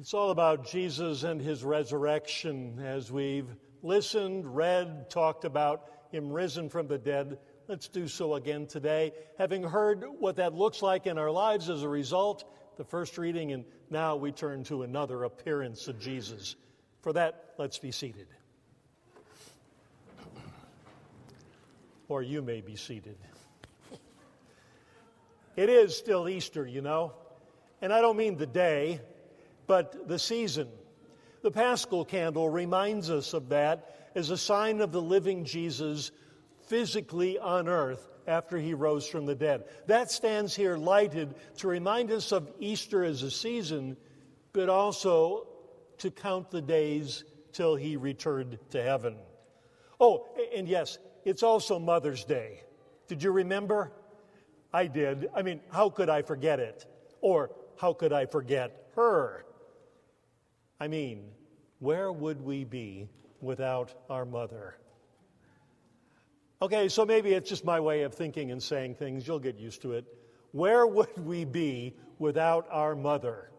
It's all about Jesus and his resurrection as we've listened, read, talked about him risen from the dead. Let's do so again today. Having heard what that looks like in our lives as a result, the first reading, and now we turn to another appearance of Jesus. For that, let's be seated. Or you may be seated. It is still Easter, you know. And I don't mean the day, but the season. The paschal candle reminds us of that as a sign of the living Jesus physically on earth after he rose from the dead. That stands here lighted to remind us of Easter as a season, but also to count the days till he returned to heaven. Oh, and yes, it's also Mother's Day. Did you remember? I did. I mean, how could I forget it? Or how could I forget her? I mean, where would we be without our mother? Okay, so maybe it's just my way of thinking and saying things. You'll get used to it. Where would we be without our mother?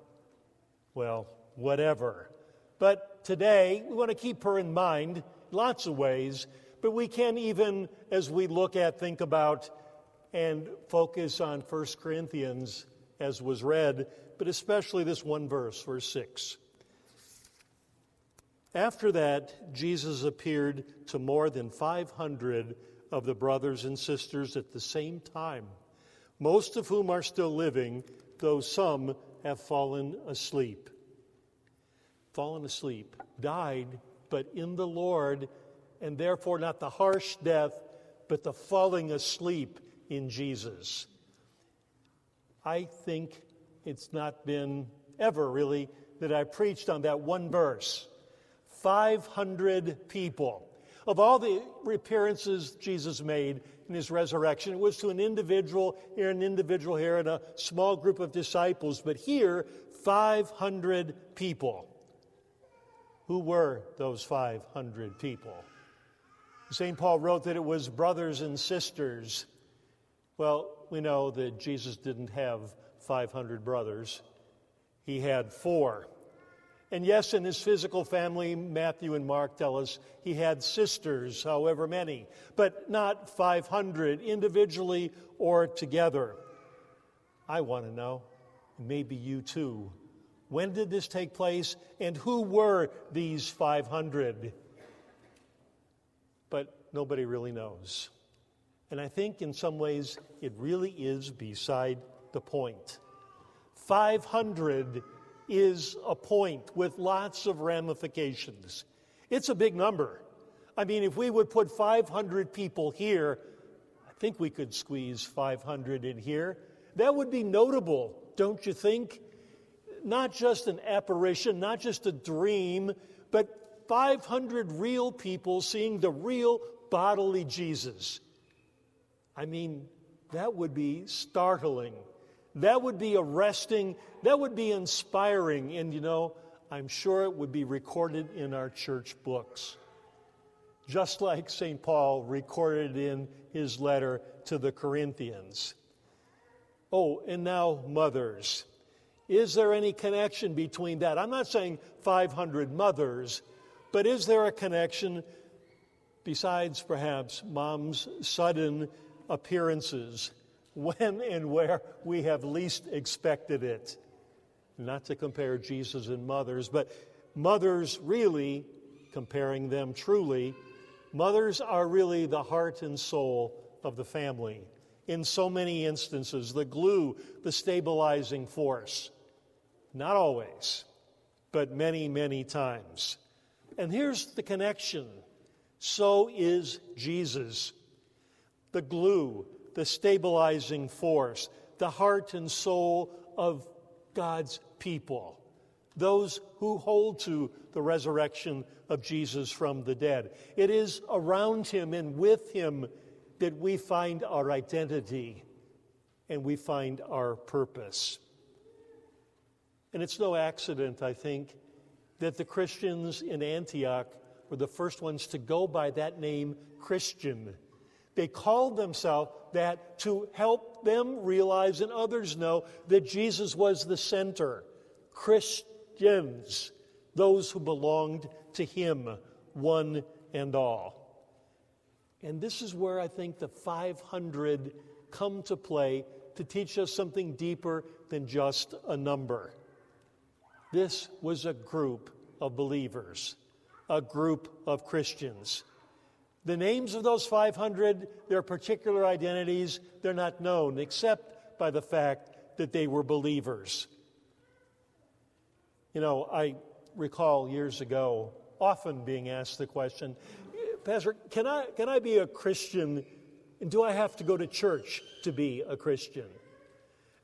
Well, whatever. But today, we want to keep her in mind lots of ways, but we can even, as we look at, think about, and focus on 1 Corinthians as was read, but especially this one verse, verse 6. After that, Jesus appeared to more than 500 of the brothers and sisters at the same time, most of whom are still living, though some have fallen asleep. Fallen asleep, died, but in the Lord, and therefore not the harsh death, but the falling asleep in Jesus. I think it's not been ever really that I preached on that one verse 500 people. Of all the appearances Jesus made in his resurrection, it was to an individual here, an individual here, and a small group of disciples. But here, 500 people. Who were those 500 people? St. Paul wrote that it was brothers and sisters. Well, we know that Jesus didn't have 500 brothers, he had four. And yes, in his physical family, Matthew and Mark tell us he had sisters, however many, but not 500 individually or together. I want to know, maybe you too. When did this take place and who were these 500? But nobody really knows. And I think in some ways it really is beside the point. 500 is a point with lots of ramifications. It's a big number. I mean, if we would put 500 people here, I think we could squeeze 500 in here. That would be notable, don't you think? Not just an apparition, not just a dream, but 500 real people seeing the real bodily Jesus. I mean, that would be startling. That would be arresting. That would be inspiring. And you know, I'm sure it would be recorded in our church books. Just like St. Paul recorded in his letter to the Corinthians. Oh, and now, mothers. Is there any connection between that? I'm not saying 500 mothers, but is there a connection besides perhaps mom's sudden appearances when and where we have least expected it. Not to compare Jesus and mothers, but mothers really, comparing them truly, mothers are really the heart and soul of the family. In so many instances, the glue, the stabilizing force. Not always, but many, many times. And here's the connection so is Jesus. The glue, the stabilizing force, the heart and soul of God's people, those who hold to the resurrection of Jesus from the dead. It is around him and with him that we find our identity and we find our purpose. And it's no accident, I think, that the Christians in Antioch were the first ones to go by that name, Christian. They called themselves that to help them realize and others know that Jesus was the center. Christians, those who belonged to Him, one and all. And this is where I think the 500 come to play to teach us something deeper than just a number. This was a group of believers, a group of Christians. The names of those 500, their particular identities, they're not known except by the fact that they were believers. You know, I recall years ago often being asked the question, Pastor, can I, can I be a Christian and do I have to go to church to be a Christian?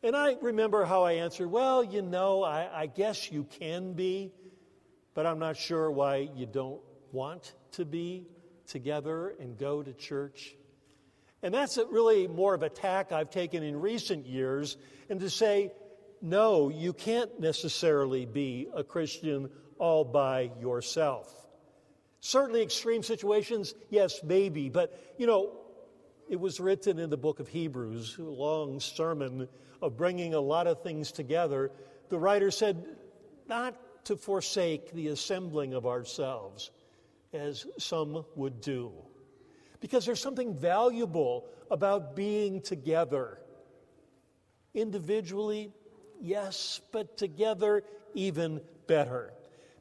And I remember how I answered, Well, you know, I, I guess you can be, but I'm not sure why you don't want to be together and go to church. And that's really more of a tack I've taken in recent years, and to say, no, you can't necessarily be a Christian all by yourself. Certainly, extreme situations, yes, maybe, but you know, it was written in the book of Hebrews, a long sermon of bringing a lot of things together. The writer said, not to forsake the assembling of ourselves, as some would do. Because there's something valuable about being together. Individually, yes, but together, even better.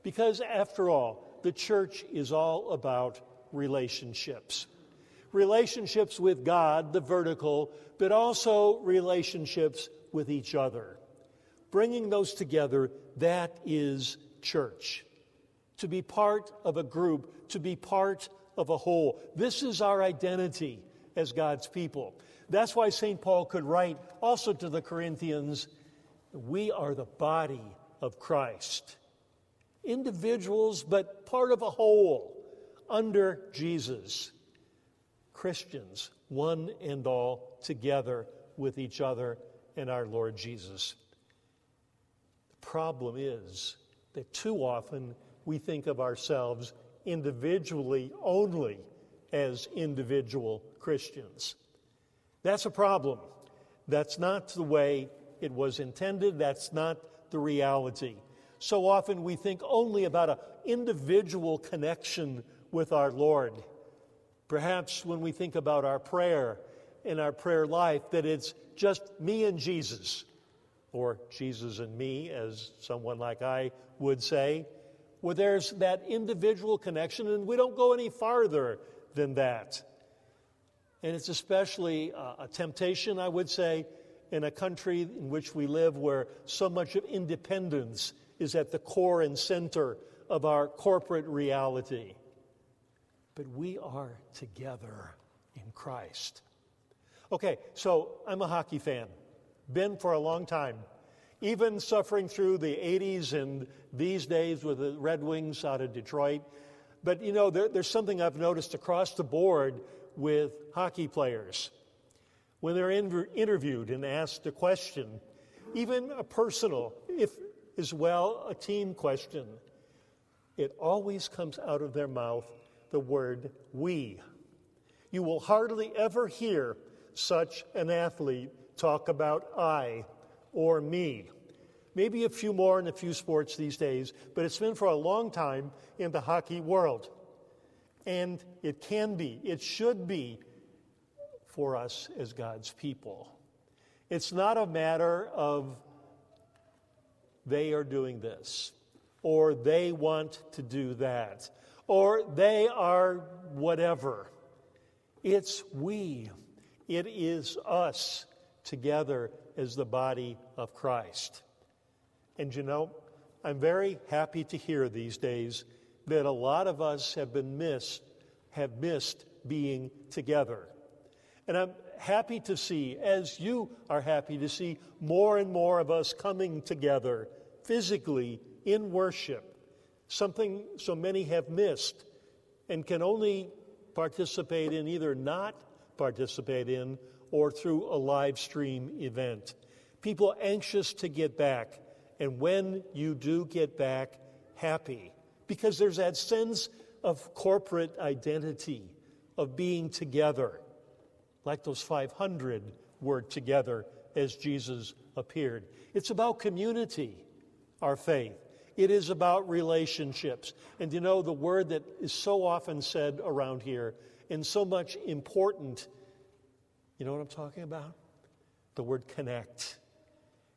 Because after all, the church is all about relationships. Relationships with God, the vertical, but also relationships with each other. Bringing those together, that is church. To be part of a group, to be part of a whole. This is our identity as God's people. That's why St. Paul could write also to the Corinthians we are the body of Christ. Individuals, but part of a whole under Jesus. Christians, one and all, together with each other and our Lord Jesus. The problem is that too often we think of ourselves individually only as individual Christians. That's a problem. That's not the way it was intended. That's not the reality. So often we think only about an individual connection with our Lord. Perhaps when we think about our prayer and our prayer life, that it's just me and Jesus, or Jesus and me, as someone like I would say, where there's that individual connection, and we don't go any farther than that. And it's especially uh, a temptation, I would say, in a country in which we live where so much of independence is at the core and center of our corporate reality. But we are together in Christ. Okay, so I'm a hockey fan, been for a long time, even suffering through the 80s and these days with the Red Wings out of Detroit. But you know, there, there's something I've noticed across the board with hockey players when they're in, interviewed and asked a question, even a personal, if as well a team question, it always comes out of their mouth the word we. You will hardly ever hear such an athlete talk about I or me. Maybe a few more in a few sports these days, but it's been for a long time in the hockey world. And it can be, it should be for us as God's people. It's not a matter of they are doing this, or they want to do that, or they are whatever. It's we, it is us together as the body of Christ. And you know, I'm very happy to hear these days that a lot of us have been missed, have missed being together. And I'm happy to see, as you are happy to see, more and more of us coming together physically in worship, something so many have missed and can only participate in, either not participate in, or through a live stream event. People anxious to get back, and when you do get back, happy, because there's that sense of corporate identity, of being together like those 500 were together as Jesus appeared. It's about community, our faith. It is about relationships. And you know, the word that is so often said around here and so much important, you know what I'm talking about? The word connect.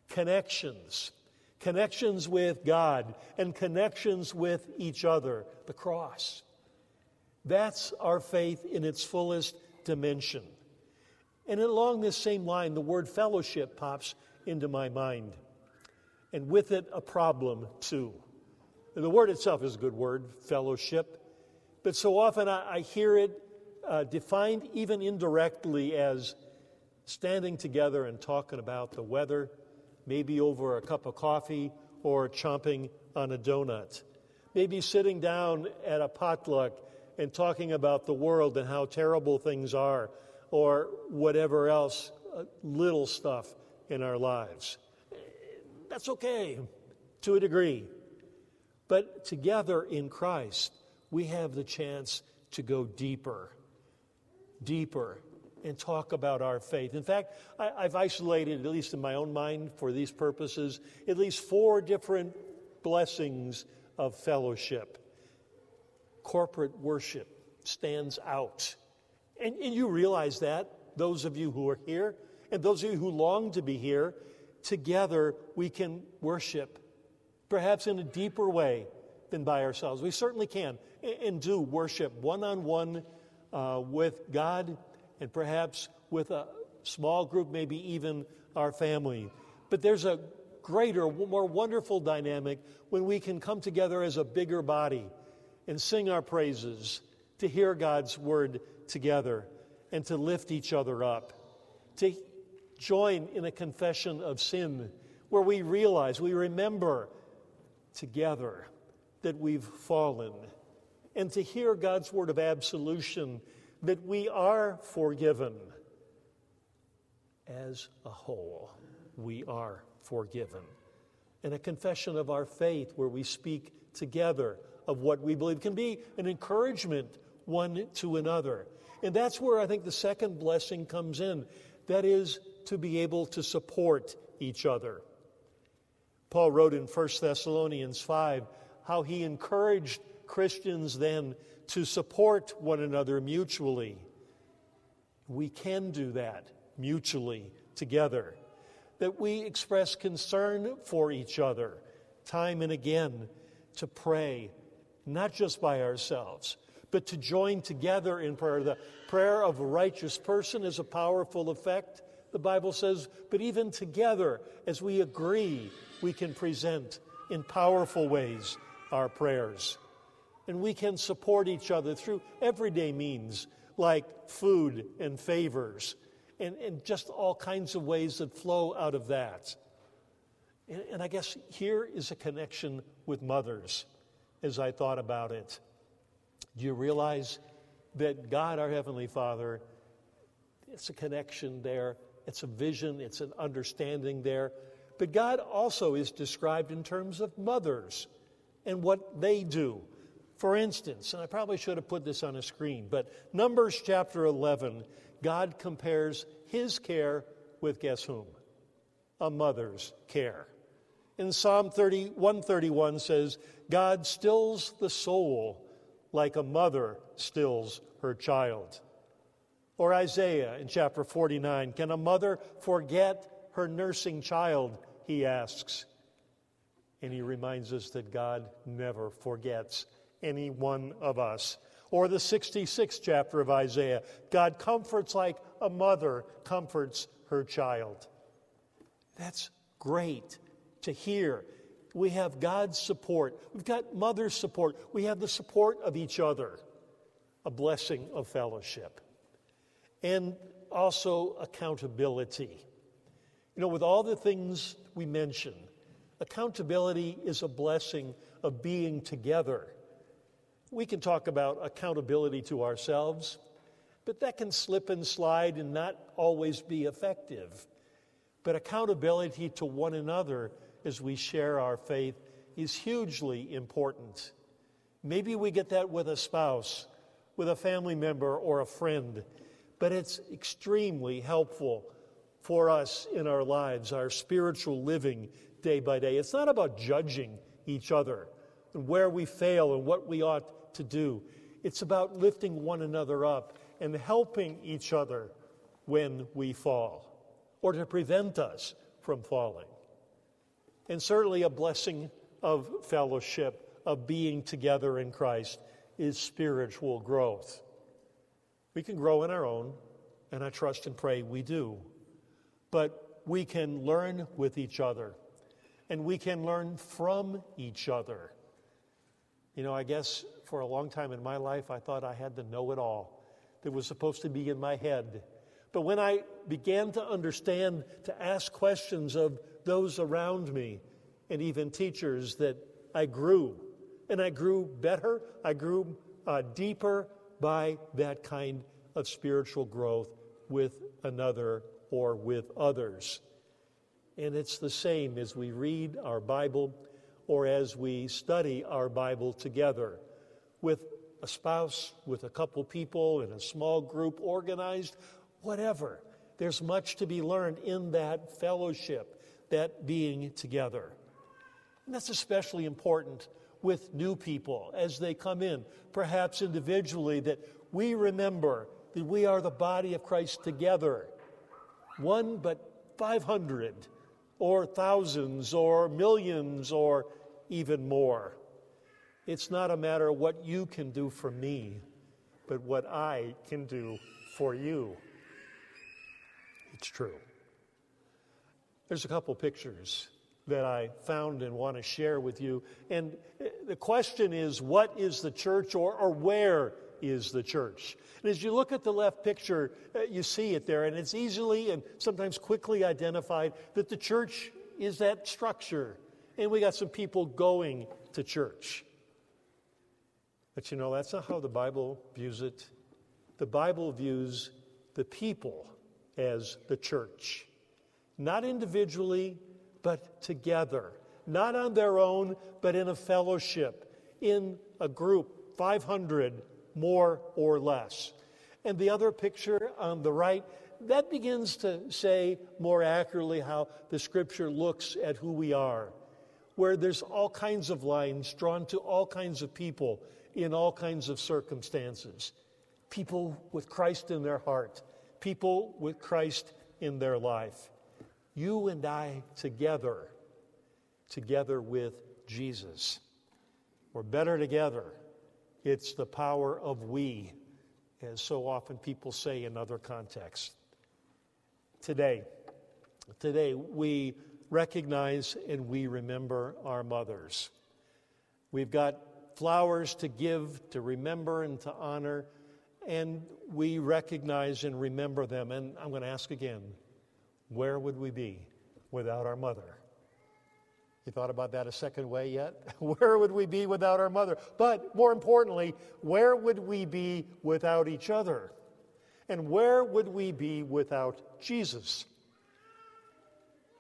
Connections. Connections with God and connections with each other. The cross. That's our faith in its fullest dimension. And along this same line, the word fellowship pops into my mind and with it a problem too. The word itself is a good word, fellowship, but so often I, I hear it uh, defined even indirectly as standing together and talking about the weather, maybe over a cup of coffee or chomping on a donut, maybe sitting down at a potluck and talking about the world and how terrible things are, or whatever else, uh, little stuff in our lives. That's okay to a degree. But together in Christ, we have the chance to go deeper, deeper, and talk about our faith. In fact, I, have isolated, at least in my own mind for these purposes, at least four different blessings of fellowship. Corporate worship stands out. And, and you realize that, those of you who are here, and those of you who long to be here, together we can worship, perhaps in a deeper way than by ourselves. We certainly can and do worship one on one with God and perhaps with a small group, maybe even our family. But there's a greater, more wonderful dynamic when we can come together as a bigger body and sing our praises, to hear God's word together, and to lift each other up, to join in a confession of sin where we realize, we remember together that we've fallen, and to hear God's word of absolution that we are forgiven. As a whole, we are forgiven. And a confession of our faith where we speak together of what we believe can be an encouragement one to another. And that's where I think the second blessing comes in. That is to be able to support each other. Paul wrote in 1 Thessalonians 5 how he encouraged Christians then to support one another mutually. We can do that mutually together. That we express concern for each other time and again to pray, not just by ourselves, but to join together in prayer. The prayer of a righteous person is a powerful effect the Bible says, but even together, as we agree, we can present in powerful ways our prayers. And we can support each other through everyday means like food and favors and, and just all kinds of ways that flow out of that. And, and I guess here is a connection with mothers as I thought about it. Do you realize that God, our Heavenly Father, it's a connection there it's a vision, it's an understanding there. But God also is described in terms of mothers and what they do. For instance, and I probably should have put this on a screen, but Numbers chapter 11, God compares his care with guess whom? A mother's care. In Psalm 30, 131 says, God stills the soul like a mother stills her child. Or Isaiah in chapter 49 Can a mother forget her nursing child? He asks. And he reminds us that God never forgets any one of us. Or the 66th chapter of Isaiah God comforts like a mother comforts her child. That's great to hear. We have God's support. We've got mother's support. We have the support of each other. A blessing of fellowship and also accountability. You know, with all the things we mention, accountability is a blessing of being together. We can talk about accountability to ourselves, but that can slip and slide and not always be effective. But accountability to one another as we share our faith is hugely important. Maybe we get that with a spouse, with a family member, or a friend but it's extremely helpful for us in our lives, our spiritual living day by day. It's not about judging each other and where we fail and what we ought to do. It's about lifting one another up and helping each other when we fall or to prevent us from falling. And certainly, a blessing of fellowship, of being together in Christ, is spiritual growth. We can grow in our own, and I trust and pray we do. But we can learn with each other, and we can learn from each other. You know, I guess for a long time in my life, I thought I had to know it all that was supposed to be in my head. But when I began to understand, to ask questions of those around me, and even teachers, that I grew. And I grew better, I grew uh, deeper by that kind of spiritual growth with another or with others. And it's the same as we read our Bible or as we study our Bible together with a spouse, with a couple people, in a small group, organized, whatever. There's much to be learned in that fellowship, that being together. And that's especially important with new people as they come in, perhaps individually, that we remember that we are the body of Christ together. One, but 500, or thousands, or millions, or even more. It's not a matter of what you can do for me, but what I can do for you. It's true. There's a couple pictures that I found and want to share with you. And the question is what is the church or, or where is the church? And as you look at the left picture, uh, you see it there, and it's easily and sometimes quickly identified that the church is that structure and we got some people going to church. But you know, that's not how the Bible views it. The Bible views the people as the church, not individually, but together, not on their own, but in a fellowship, in a group, 500 more or less. And the other picture on the right, that begins to say more accurately how the scripture looks at who we are where there's all kinds of lines drawn to all kinds of people in all kinds of circumstances. People with Christ in their heart, people with Christ in their life. You and I together, together with Jesus. We're better together. It's the power of we, as so often people say in other contexts. Today, today we recognize and we remember our mothers. We've got flowers to give, to remember, and to honor, and we recognize and remember them. And I'm going to ask again where would we be without our mother? You thought about that a second way yet? where would we be without our mother? But more importantly, where would we be without each other? And where would we be without Jesus?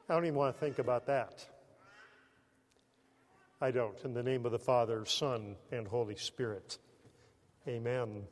I don't even want to think about that. I don't. In the name of the Father, Son, and Holy Spirit. Amen.